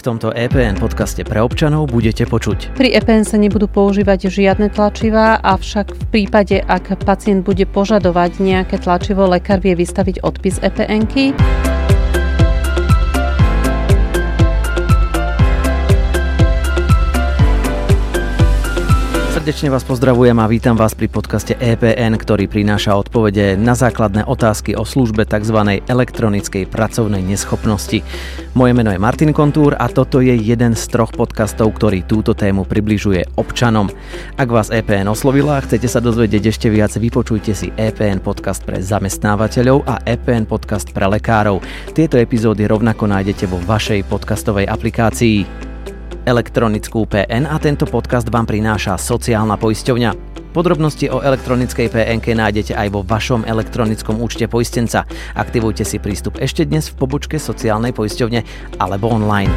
V tomto EPN podcaste pre občanov budete počuť. Pri EPN sa nebudú používať žiadne tlačivá, avšak v prípade, ak pacient bude požadovať nejaké tlačivo, lekár vie vystaviť odpis EPN-ky. Srdečne vás pozdravujem a vítam vás pri podcaste EPN, ktorý prináša odpovede na základné otázky o službe tzv. elektronickej pracovnej neschopnosti. Moje meno je Martin Kontúr a toto je jeden z troch podcastov, ktorý túto tému približuje občanom. Ak vás EPN oslovila a chcete sa dozvedieť ešte viac, vypočujte si EPN podcast pre zamestnávateľov a EPN podcast pre lekárov. Tieto epizódy rovnako nájdete vo vašej podcastovej aplikácii elektronickú PN a tento podcast vám prináša sociálna poisťovňa. Podrobnosti o elektronickej PN nájdete aj vo vašom elektronickom účte poistenca. Aktivujte si prístup ešte dnes v pobočke sociálnej poisťovne alebo online.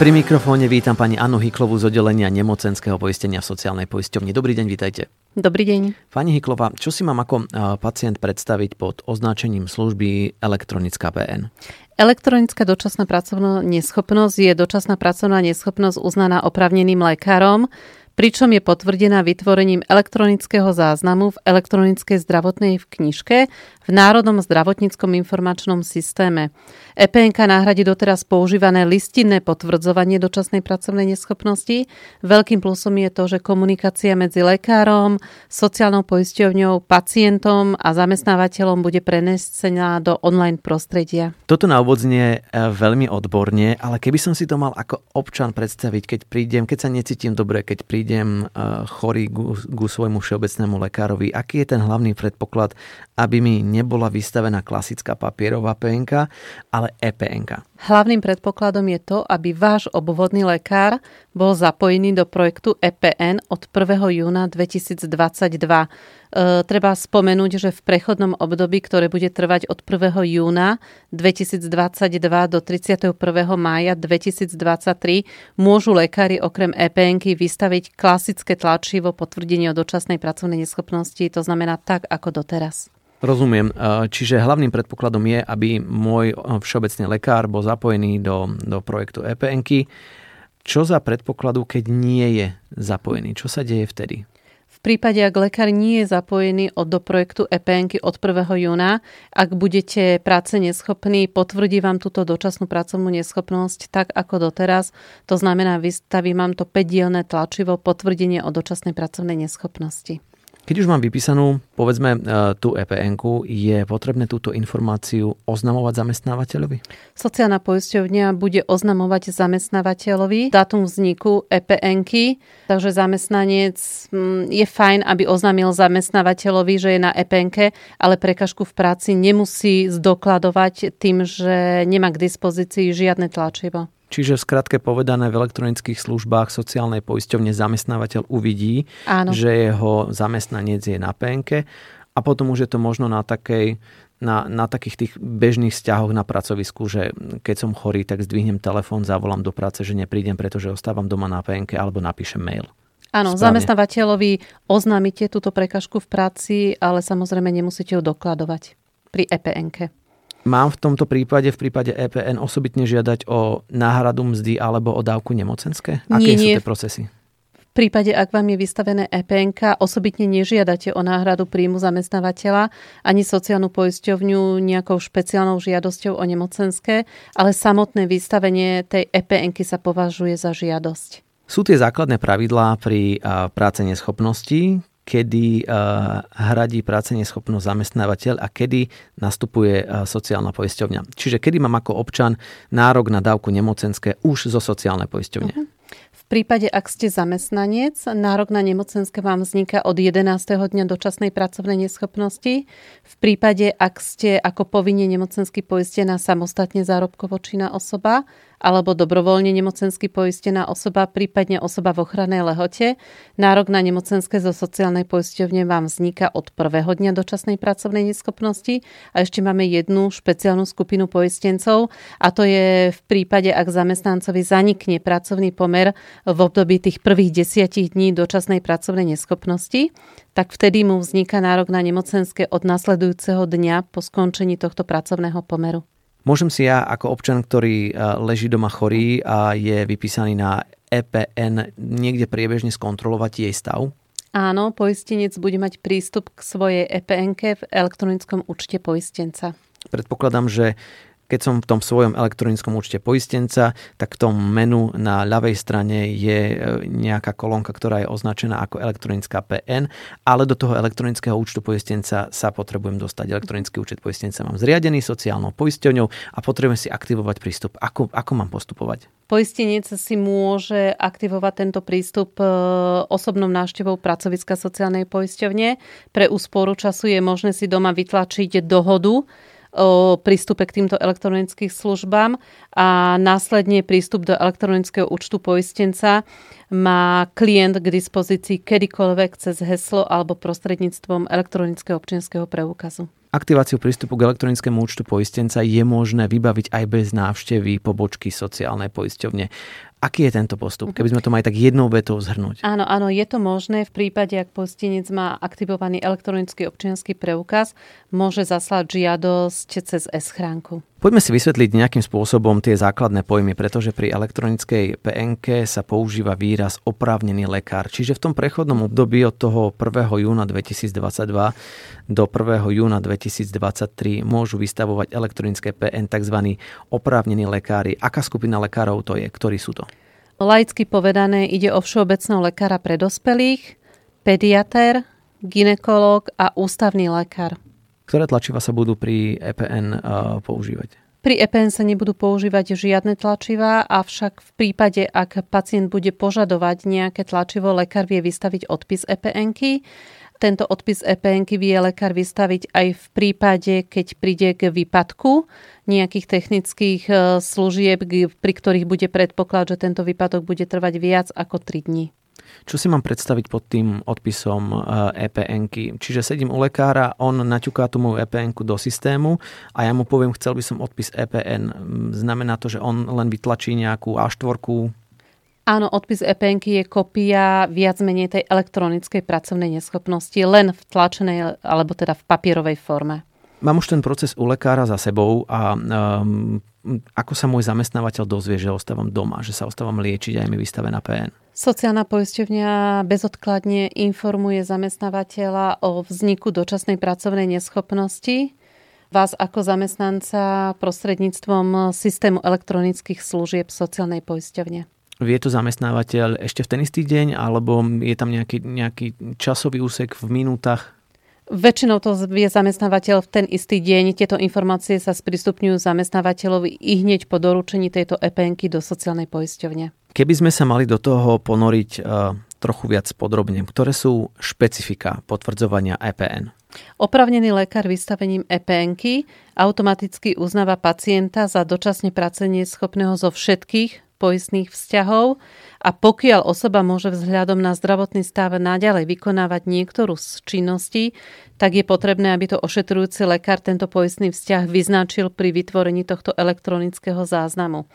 Pri mikrofóne vítam pani Anu Hiklovú z oddelenia nemocenského poistenia v sociálnej poisťovni. Dobrý deň, vítajte. Dobrý deň. Pani Hiklová, čo si mám ako pacient predstaviť pod označením služby elektronická PN? Elektronická dočasná pracovná neschopnosť je dočasná pracovná neschopnosť uznaná opravneným lekárom, pričom je potvrdená vytvorením elektronického záznamu v elektronickej zdravotnej knižke v Národnom zdravotníckom informačnom systéme. EPNK nahradí doteraz používané listinné potvrdzovanie dočasnej pracovnej neschopnosti. Veľkým plusom je to, že komunikácia medzi lekárom, sociálnou poisťovňou, pacientom a zamestnávateľom bude prenesená do online prostredia. Toto na úvod znie e, veľmi odborne, ale keby som si to mal ako občan predstaviť, keď prídem, keď sa necítim dobre, keď prídem prídem eh, chorý ku, svojmu všeobecnému lekárovi, aký je ten hlavný predpoklad, aby mi nebola vystavená klasická papierová PNK, ale EPNK? Hlavným predpokladom je to, aby váš obvodný lekár bol zapojený do projektu EPN od 1. júna 2022 E, treba spomenúť, že v prechodnom období, ktoré bude trvať od 1. júna 2022 do 31. mája 2023, môžu lekári okrem EPNky vystaviť klasické tlačivo potvrdenie o dočasnej pracovnej neschopnosti, to znamená tak ako doteraz. Rozumiem. E, čiže hlavným predpokladom je, aby môj všeobecný lekár bol zapojený do, do projektu EPNky. Čo za predpokladu, keď nie je zapojený? Čo sa deje vtedy? V prípade, ak lekár nie je zapojený od, do projektu EPN od 1. júna, ak budete práce neschopní, potvrdí vám túto dočasnú pracovnú neschopnosť tak ako doteraz. To znamená, vystaví vám to 5-dielne tlačivo potvrdenie o dočasnej pracovnej neschopnosti. Keď už mám vypísanú, povedzme, e, tú epn je potrebné túto informáciu oznamovať zamestnávateľovi? Sociálna poisťovňa bude oznamovať zamestnávateľovi dátum vzniku epn takže zamestnanec mm, je fajn, aby oznámil zamestnávateľovi, že je na epn ale prekažku v práci nemusí zdokladovať tým, že nemá k dispozícii žiadne tlačivo. Čiže v skratke povedané v elektronických službách sociálnej poisťovne zamestnávateľ uvidí, Áno. že jeho zamestnanec je na penke a potom už je to možno na takej na, na takých tých bežných vzťahoch na pracovisku, že keď som chorý, tak zdvihnem telefón, zavolám do práce, že neprídem, pretože ostávam doma na PNK alebo napíšem mail. Áno, Správne. zamestnávateľovi oznámite túto prekažku v práci, ale samozrejme nemusíte ju dokladovať pri EPNK. Mám v tomto prípade, v prípade EPN, osobitne žiadať o náhradu mzdy alebo o dávku nemocenské? Aké nie, sú tie procesy? V prípade, ak vám je vystavené EPNK, osobitne nežiadate o náhradu príjmu zamestnávateľa ani sociálnu poisťovňu nejakou špeciálnou žiadosťou o nemocenské, ale samotné vystavenie tej EPNky sa považuje za žiadosť. Sú tie základné pravidlá pri práce neschopnosti, kedy eh, hradí práce neschopnosť zamestnávateľ a kedy nastupuje eh, sociálna poisťovňa. Čiže kedy mám ako občan nárok na dávku nemocenské už zo sociálnej poisťovne. Uh-huh. V prípade, ak ste zamestnanec, nárok na nemocenské vám vzniká od 11. dňa dočasnej pracovnej neschopnosti. V prípade, ak ste ako povinne nemocensky poistená samostatne zárobkovo činná osoba, alebo dobrovoľne nemocensky poistená osoba, prípadne osoba v ochrannej lehote. Nárok na nemocenské zo sociálnej poisťovne vám vzniká od prvého dňa dočasnej pracovnej neschopnosti a ešte máme jednu špeciálnu skupinu poistencov a to je v prípade, ak zamestnancovi zanikne pracovný pomer v období tých prvých desiatich dní dočasnej pracovnej neschopnosti, tak vtedy mu vzniká nárok na nemocenské od nasledujúceho dňa po skončení tohto pracovného pomeru. Môžem si ja ako občan, ktorý leží doma chorý a je vypísaný na EPN, niekde priebežne skontrolovať jej stav? Áno, poistenec bude mať prístup k svojej EPN v elektronickom účte poistenca. Predpokladám, že keď som v tom svojom elektronickom účte poistenca, tak v tom menu na ľavej strane je e, nejaká kolónka, ktorá je označená ako elektronická PN, ale do toho elektronického účtu poistenca sa potrebujem dostať. Elektronický účet poistenca mám zriadený sociálnou poisťovňou a potrebujem si aktivovať prístup. Ako, ako mám postupovať? Poistenec si môže aktivovať tento prístup e, osobnou návštevou pracoviska sociálnej poisťovne. Pre úsporu času je možné si doma vytlačiť dohodu prístupe k týmto elektronickým službám a následne prístup do elektronického účtu poistenca má klient k dispozícii kedykoľvek cez heslo alebo prostredníctvom elektronického občianského preukazu. Aktiváciu prístupu k elektronickému účtu poistenca je možné vybaviť aj bez návštevy pobočky sociálnej poisťovne. Aký je tento postup? Keby sme to mali tak jednou vetou zhrnúť. Áno, áno, je to možné v prípade, ak poistenec má aktivovaný elektronický občianský preukaz, môže zaslať žiadosť cez S-chránku. Poďme si vysvetliť nejakým spôsobom tie základné pojmy, pretože pri elektronickej PNK sa používa výraz oprávnený lekár. Čiže v tom prechodnom období od toho 1. júna 2022 do 1. júna 2023 môžu vystavovať elektronické PN tzv. oprávnení lekári. Aká skupina lekárov to je? Ktorí sú to? Laicky povedané ide o všeobecného lekára pre dospelých, pediatér, ginekolog a ústavný lekár. Ktoré tlačiva sa budú pri EPN používať? Pri EPN sa nebudú používať žiadne tlačivá, avšak v prípade, ak pacient bude požadovať nejaké tlačivo, lekár vie vystaviť odpis epn Tento odpis epn vie lekár vystaviť aj v prípade, keď príde k výpadku nejakých technických e, služieb, pri ktorých bude predpoklad, že tento výpadok bude trvať viac ako 3 dní. Čo si mám predstaviť pod tým odpisom epn -ky? Čiže sedím u lekára, on naťuká tú moju epn do systému a ja mu poviem, chcel by som odpis EPN. Znamená to, že on len vytlačí nejakú A4, Áno, odpis EPN je kopia viac menej tej elektronickej pracovnej neschopnosti, len v tlačenej alebo teda v papierovej forme. Mám už ten proces u lekára za sebou a um, ako sa môj zamestnávateľ dozvie, že ostávam doma, že sa ostávam liečiť a je mi vystavená PN? Sociálna poisťovňa bezodkladne informuje zamestnávateľa o vzniku dočasnej pracovnej neschopnosti vás ako zamestnanca prostredníctvom systému elektronických služieb sociálnej poisťovne. Vie to zamestnávateľ ešte v ten istý deň, alebo je tam nejaký, nejaký časový úsek v minútach? Väčšinou to vie zamestnávateľ v ten istý deň. Tieto informácie sa sprístupňujú zamestnávateľovi i hneď po doručení tejto epn do sociálnej poisťovne. Keby sme sa mali do toho ponoriť uh, trochu viac podrobne, ktoré sú špecifika potvrdzovania EPN? Opravnený lekár vystavením epn automaticky uznáva pacienta za dočasne pracenie schopného zo všetkých poistných vzťahov a pokiaľ osoba môže vzhľadom na zdravotný stav naďalej vykonávať niektorú z činností, tak je potrebné, aby to ošetrujúci lekár tento poistný vzťah vyznačil pri vytvorení tohto elektronického záznamu.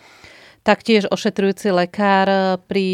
Taktiež ošetrujúci lekár pri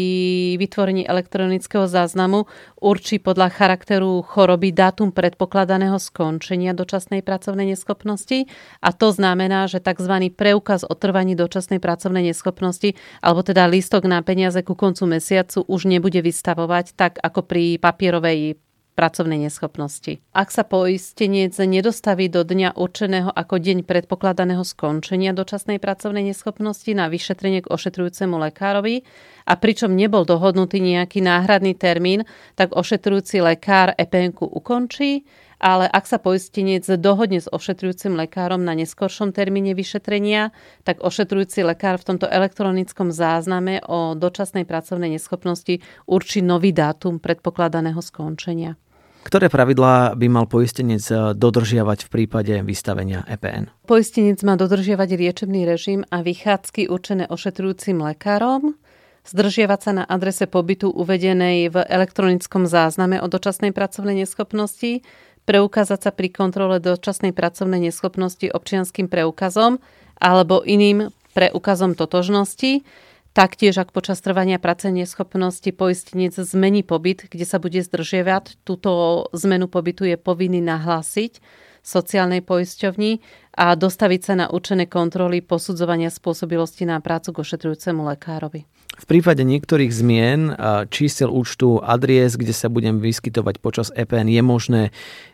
vytvorení elektronického záznamu určí podľa charakteru choroby dátum predpokladaného skončenia dočasnej pracovnej neschopnosti a to znamená, že tzv. preukaz o trvaní dočasnej pracovnej neschopnosti alebo teda lístok na peniaze ku koncu mesiacu už nebude vystavovať tak ako pri papierovej pracovnej neschopnosti. Ak sa poistenec nedostaví do dňa určeného ako deň predpokladaného skončenia dočasnej pracovnej neschopnosti na vyšetrenie k ošetrujúcemu lekárovi a pričom nebol dohodnutý nejaký náhradný termín, tak ošetrujúci lekár epn ukončí, ale ak sa poistenec dohodne s ošetrujúcim lekárom na neskoršom termíne vyšetrenia, tak ošetrujúci lekár v tomto elektronickom zázname o dočasnej pracovnej neschopnosti určí nový dátum predpokladaného skončenia. Ktoré pravidlá by mal poistenec dodržiavať v prípade vystavenia EPN? Poistenec má dodržiavať liečebný režim a vychádzky určené ošetrujúcim lekárom, zdržiavať sa na adrese pobytu uvedenej v elektronickom zázname o dočasnej pracovnej neschopnosti, preukázať sa pri kontrole dočasnej pracovnej neschopnosti občianským preukazom alebo iným preukazom totožnosti, Taktiež, ak počas trvania pracovnej neschopnosti poistenec zmení pobyt, kde sa bude zdržiavať, túto zmenu pobytu je povinný nahlásiť sociálnej poisťovni a dostaviť sa na učené kontroly posudzovania spôsobilosti na prácu k ošetrujúcemu lekárovi. V prípade niektorých zmien čísel účtu adries, kde sa budem vyskytovať počas EPN, je možné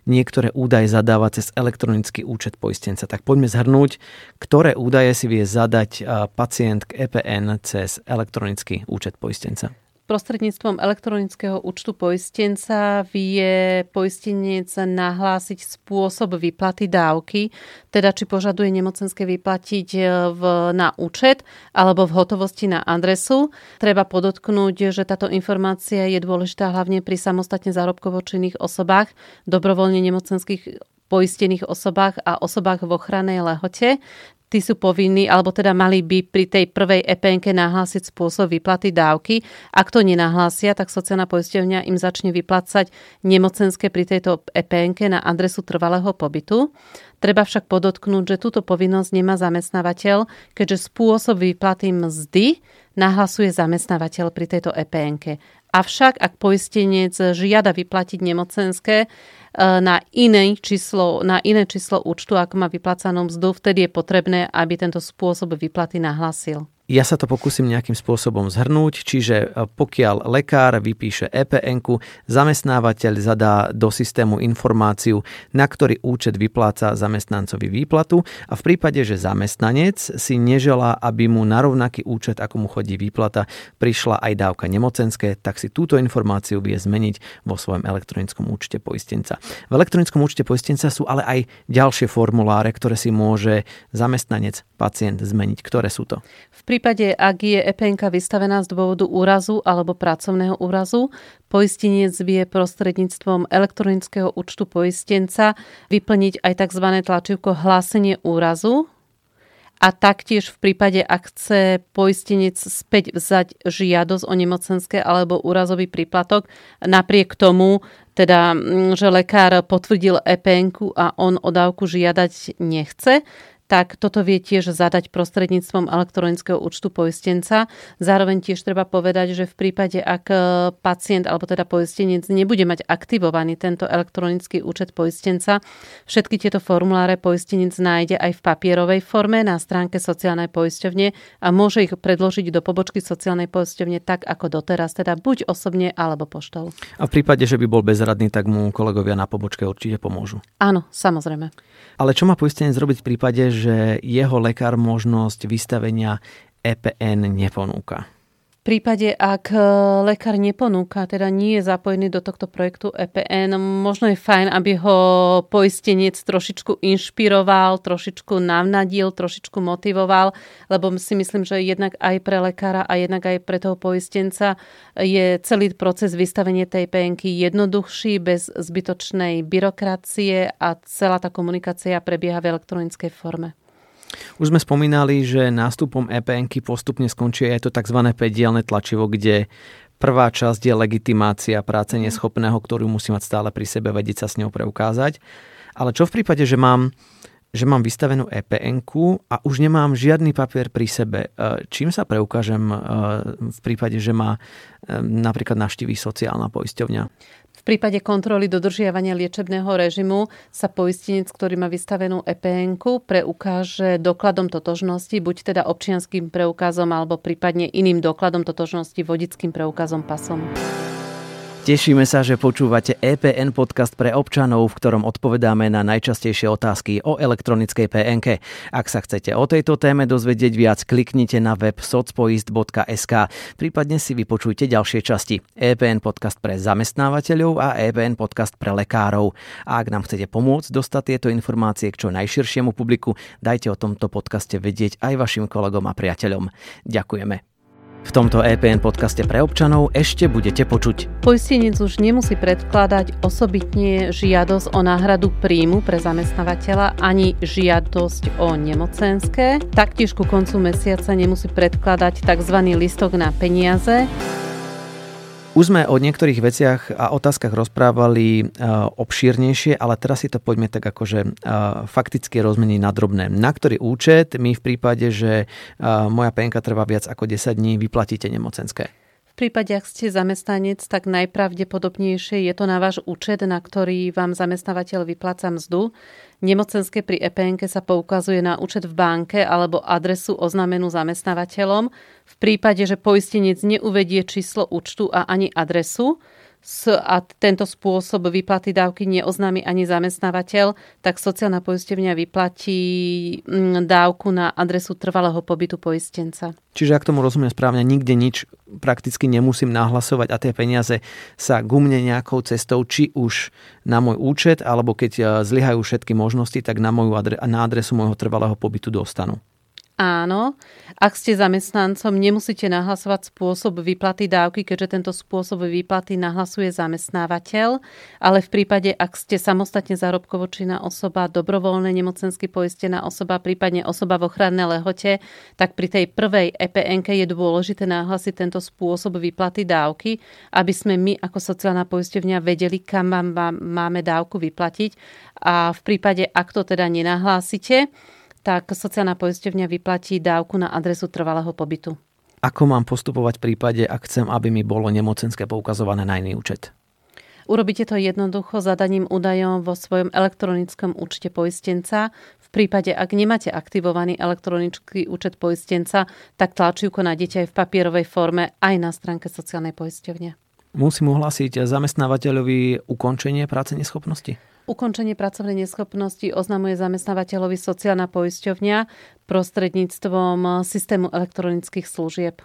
niektoré údaje zadávať cez elektronický účet poistenca. Tak poďme zhrnúť, ktoré údaje si vie zadať pacient k EPN cez elektronický účet poistenca prostredníctvom elektronického účtu poistenca vie poistenec nahlásiť spôsob vyplaty dávky, teda či požaduje nemocenské vyplatiť e, v, na účet alebo v hotovosti na adresu. Treba podotknúť, že táto informácia je dôležitá hlavne pri samostatne zárobkovo činných osobách, dobrovoľne nemocenských poistených osobách a osobách v ochrannej lehote tí sú povinní, alebo teda mali by pri tej prvej EPNke nahlásiť spôsob vyplaty dávky. Ak to nenahlásia, tak sociálna poisťovňa im začne vyplácať nemocenské pri tejto EPNke na adresu trvalého pobytu. Treba však podotknúť, že túto povinnosť nemá zamestnávateľ, keďže spôsob výplaty mzdy nahlasuje zamestnávateľ pri tejto EPNke. Avšak, ak poistenec žiada vyplatiť nemocenské, E, na iné číslo, na iné číslo účtu, ako má vyplacanú mzdu, vtedy je potrebné, aby tento spôsob vyplaty nahlasil. Ja sa to pokúsim nejakým spôsobom zhrnúť, čiže e, pokiaľ lekár vypíše EPN, zamestnávateľ zadá do systému informáciu, na ktorý účet vypláca zamestnancovi výplatu a v prípade, že zamestnanec si neželá, aby mu na rovnaký účet, ako mu chodí výplata, prišla aj dávka nemocenské, tak si túto informáciu vie zmeniť vo svojom elektronickom účte poistenca. V elektronickom účte poistenca sú ale aj ďalšie formuláre, ktoré si môže zamestnanec, pacient zmeniť. Ktoré sú to? V prípade, ak je EPNK vystavená z dôvodu úrazu alebo pracovného úrazu, poistenec vie prostredníctvom elektronického účtu poistenca vyplniť aj tzv. tlačivko hlásenie úrazu, a taktiež v prípade, ak chce poistenec späť vzať žiadosť o nemocenské alebo úrazový príplatok, napriek tomu, teda, že lekár potvrdil EPN a on o dávku žiadať nechce, tak toto vie tiež zadať prostredníctvom elektronického účtu poistenca. Zároveň tiež treba povedať, že v prípade, ak e, pacient alebo teda poistenec nebude mať aktivovaný tento elektronický účet poistenca, všetky tieto formuláre poistenec nájde aj v papierovej forme na stránke sociálnej poisťovne a môže ich predložiť do pobočky sociálnej poisťovne tak ako doteraz, teda buď osobne alebo poštou. A v prípade, že by bol bezradný, tak mu kolegovia na pobočke určite pomôžu. Áno, samozrejme. Ale čo má poistenec robiť v prípade, že jeho lekár možnosť vystavenia EPN neponúka? Prípade, ak e, lekár neponúka, teda nie je zapojený do tohto projektu EPN, možno je fajn, aby ho poistenec trošičku inšpiroval, trošičku navnadil, trošičku motivoval, lebo si myslím, že jednak aj pre lekára a jednak aj pre toho poistenca je celý proces vystavenia tej PNK jednoduchší, bez zbytočnej byrokracie a celá tá komunikácia prebieha v elektronickej forme. Už sme spomínali, že nástupom EPN postupne skončí aj to tzv. 5 tlačivo, kde prvá časť je legitimácia práce mhm. neschopného, ktorú musí mať stále pri sebe, vedieť sa s ňou preukázať. Ale čo v prípade, že mám že mám vystavenú EPN a už nemám žiadny papier pri sebe. E, čím sa preukážem e, v prípade, že ma e, napríklad navštíví sociálna poisťovňa? Prípade kontroly dodržiavania liečebného režimu sa poistenec, ktorý má vystavenú EPN, preukáže dokladom totožnosti, buď teda občianským preukazom alebo prípadne iným dokladom totožnosti vodickým preukazom pasom. Tešíme sa, že počúvate EPN podcast pre občanov, v ktorom odpovedáme na najčastejšie otázky o elektronickej PNK. Ak sa chcete o tejto téme dozvedieť viac, kliknite na web socpoist.sk. Prípadne si vypočujte ďalšie časti. EPN podcast pre zamestnávateľov a EPN podcast pre lekárov. A ak nám chcete pomôcť dostať tieto informácie k čo najširšiemu publiku, dajte o tomto podcaste vedieť aj vašim kolegom a priateľom. Ďakujeme. V tomto EPN podcaste pre občanov ešte budete počuť. Poistenec už nemusí predkladať osobitne žiadosť o náhradu príjmu pre zamestnávateľa ani žiadosť o nemocenské. Taktiež ku koncu mesiaca nemusí predkladať tzv. listok na peniaze. Už sme o niektorých veciach a otázkach rozprávali uh, obšírnejšie, ale teraz si to poďme tak akože uh, fakticky rozmeniť na drobné. Na ktorý účet mi v prípade, že uh, moja penka trvá viac ako 10 dní, vyplatíte nemocenské? V prípade, ak ste zamestnanec, tak najpravdepodobnejšie je to na váš účet, na ktorý vám zamestnávateľ vypláca mzdu. Nemocenské pri EPN sa poukazuje na účet v banke alebo adresu oznamenú zamestnávateľom. V prípade, že poistenec neuvedie číslo účtu a ani adresu, a tento spôsob vyplaty dávky neoznámi ani zamestnávateľ, tak sociálna poistevňa vyplatí mm, dávku na adresu trvalého pobytu poistenca. Čiže ak tomu rozumiem správne, nikde nič prakticky nemusím nahlasovať a tie peniaze sa gumne nejakou cestou, či už na môj účet, alebo keď e, zlyhajú všetky možnosti, tak na, moju adre- na adresu môjho trvalého pobytu dostanú. Áno, ak ste zamestnancom, nemusíte nahlasovať spôsob výplaty dávky, keďže tento spôsob výplaty nahlasuje zamestnávateľ, ale v prípade, ak ste samostatne zárobkovo činná osoba, dobrovoľné nemocensky poistená osoba, prípadne osoba v ochrannej lehote, tak pri tej prvej EPN je dôležité nahlasiť tento spôsob výplaty dávky, aby sme my ako sociálna poistevňa vedeli, kam vám máme dávku vyplatiť. A v prípade, ak to teda nenahlásite, tak sociálna poisťovňa vyplatí dávku na adresu trvalého pobytu. Ako mám postupovať v prípade, ak chcem, aby mi bolo nemocenské poukazované na iný účet? Urobíte to jednoducho zadaním údajom vo svojom elektronickom účte poistenca. V prípade, ak nemáte aktivovaný elektronický účet poistenca, tak tlačívko nájdete aj v papierovej forme aj na stránke sociálnej poisťovne. Musím ohlásiť zamestnávateľovi ukončenie práce neschopnosti? Ukončenie pracovnej neschopnosti oznamuje zamestnávateľovi sociálna poisťovňa prostredníctvom systému elektronických služieb.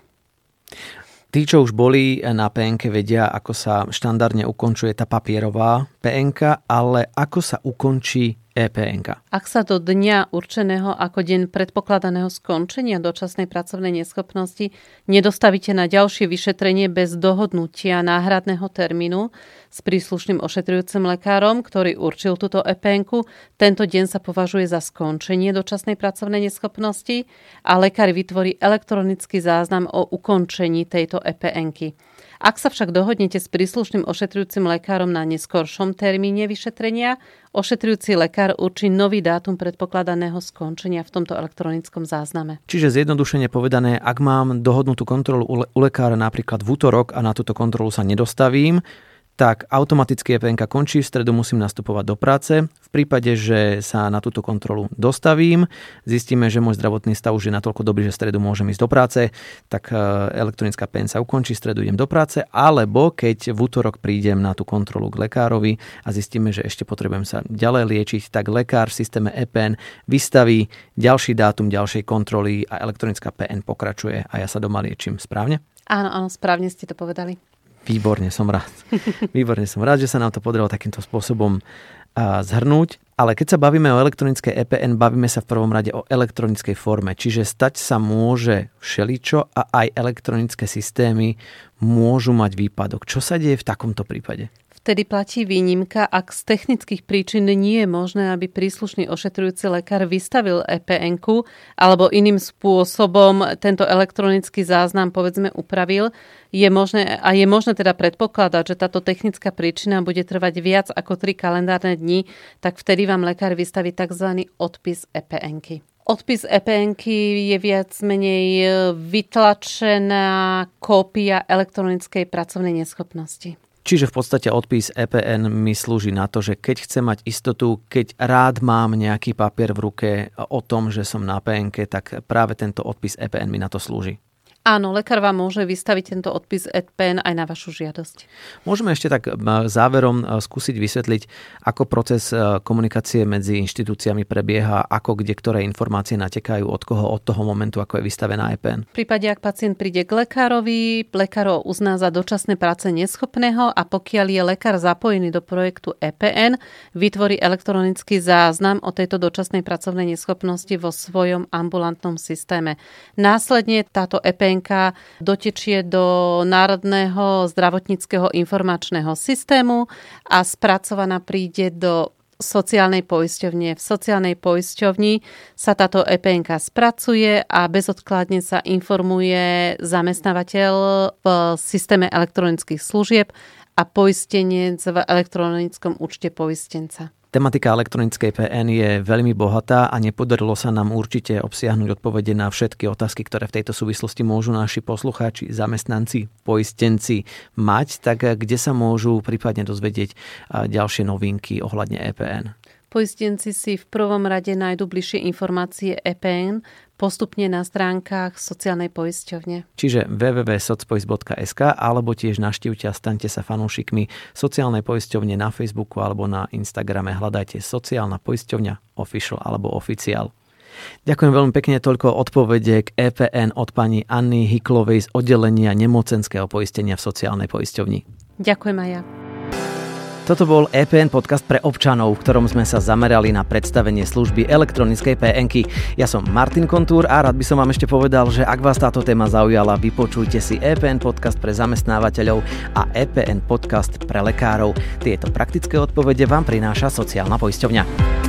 Tí, čo už boli na PNK, vedia, ako sa štandardne ukončuje tá papierová PNK, ale ako sa ukončí EPNK. Ak sa do dňa určeného ako deň predpokladaného skončenia dočasnej pracovnej neschopnosti nedostavíte na ďalšie vyšetrenie bez dohodnutia náhradného termínu s príslušným ošetrujúcim lekárom, ktorý určil túto EPNku, tento deň sa považuje za skončenie dočasnej pracovnej neschopnosti a lekár vytvorí elektronický záznam o ukončení tejto EPNky. Ak sa však dohodnete s príslušným ošetrujúcim lekárom na neskoršom termíne vyšetrenia, ošetrujúci lekár určí nový dátum predpokladaného skončenia v tomto elektronickom zázname. Čiže zjednodušene povedané, ak mám dohodnutú kontrolu u lekára napríklad v útorok a na túto kontrolu sa nedostavím, tak automaticky EPNK končí, v stredu musím nastupovať do práce. V prípade, že sa na túto kontrolu dostavím, zistíme, že môj zdravotný stav už je natoľko dobrý, že v stredu môžem ísť do práce, tak e, elektronická PN sa ukončí, v stredu idem do práce, alebo keď v útorok prídem na tú kontrolu k lekárovi a zistíme, že ešte potrebujem sa ďalej liečiť, tak lekár v systéme EPN vystaví ďalší dátum ďalšej kontroly a elektronická PN pokračuje a ja sa doma liečím. Správne? Áno, áno, správne ste to povedali. Výborne, som rád. Výborne, som rád, že sa nám to podarilo takýmto spôsobom zhrnúť. Ale keď sa bavíme o elektronickej EPN, bavíme sa v prvom rade o elektronickej forme. Čiže stať sa môže všeličo a aj elektronické systémy môžu mať výpadok. Čo sa deje v takomto prípade? Vtedy platí výnimka, ak z technických príčin nie je možné, aby príslušný ošetrujúci lekár vystavil EPN alebo iným spôsobom tento elektronický záznam povedzme upravil, je možné, a je možné teda predpokladať, že táto technická príčina bude trvať viac ako 3 kalendárne dni, tak vtedy vám lekár vystaví tzv. odpis EPN. Odpis EPN je viac menej vytlačená kópia elektronickej pracovnej neschopnosti. Čiže v podstate odpis EPN mi slúži na to, že keď chcem mať istotu, keď rád mám nejaký papier v ruke o tom, že som na PNK, tak práve tento odpis EPN mi na to slúži. Áno, lekár vám môže vystaviť tento odpis EPN aj na vašu žiadosť. Môžeme ešte tak záverom e, skúsiť vysvetliť, ako proces e, komunikácie medzi inštitúciami prebieha, ako kde ktoré informácie natekajú od koho od toho momentu, ako je vystavená EPN. V prípade, ak pacient príde k lekárovi, lekár ho uzná za dočasné práce neschopného a pokiaľ je lekár zapojený do projektu EPN, vytvorí elektronický záznam o tejto dočasnej pracovnej neschopnosti vo svojom ambulantnom systéme. Následne táto EPN Slovenka dotečie do Národného zdravotníckého informačného systému a spracovaná príde do sociálnej poisťovne. V sociálnej poisťovni sa táto EPNK spracuje a bezodkladne sa informuje zamestnávateľ v systéme elektronických služieb a poistenec v elektronickom účte poistenca. Tematika elektronickej PN je veľmi bohatá a nepodarilo sa nám určite obsiahnuť odpovede na všetky otázky, ktoré v tejto súvislosti môžu naši poslucháči, zamestnanci, poistenci mať, tak kde sa môžu prípadne dozvedieť ďalšie novinky ohľadne EPN. Poistenci si v prvom rade nájdu bližšie informácie EPN postupne na stránkach sociálnej poisťovne. Čiže www.socpoist.sk alebo tiež naštívte a stante sa fanúšikmi sociálnej poisťovne na Facebooku alebo na Instagrame. Hľadajte sociálna poisťovňa official alebo oficiál. Ďakujem veľmi pekne toľko odpovede k EPN od pani Anny Hiklovej z oddelenia nemocenského poistenia v sociálnej poisťovni. Ďakujem aj ja. Toto bol EPN podcast pre občanov, v ktorom sme sa zamerali na predstavenie služby elektronickej PNky. Ja som Martin Kontúr a rád by som vám ešte povedal, že ak vás táto téma zaujala, vypočujte si EPN podcast pre zamestnávateľov a EPN podcast pre lekárov. Tieto praktické odpovede vám prináša sociálna poisťovňa.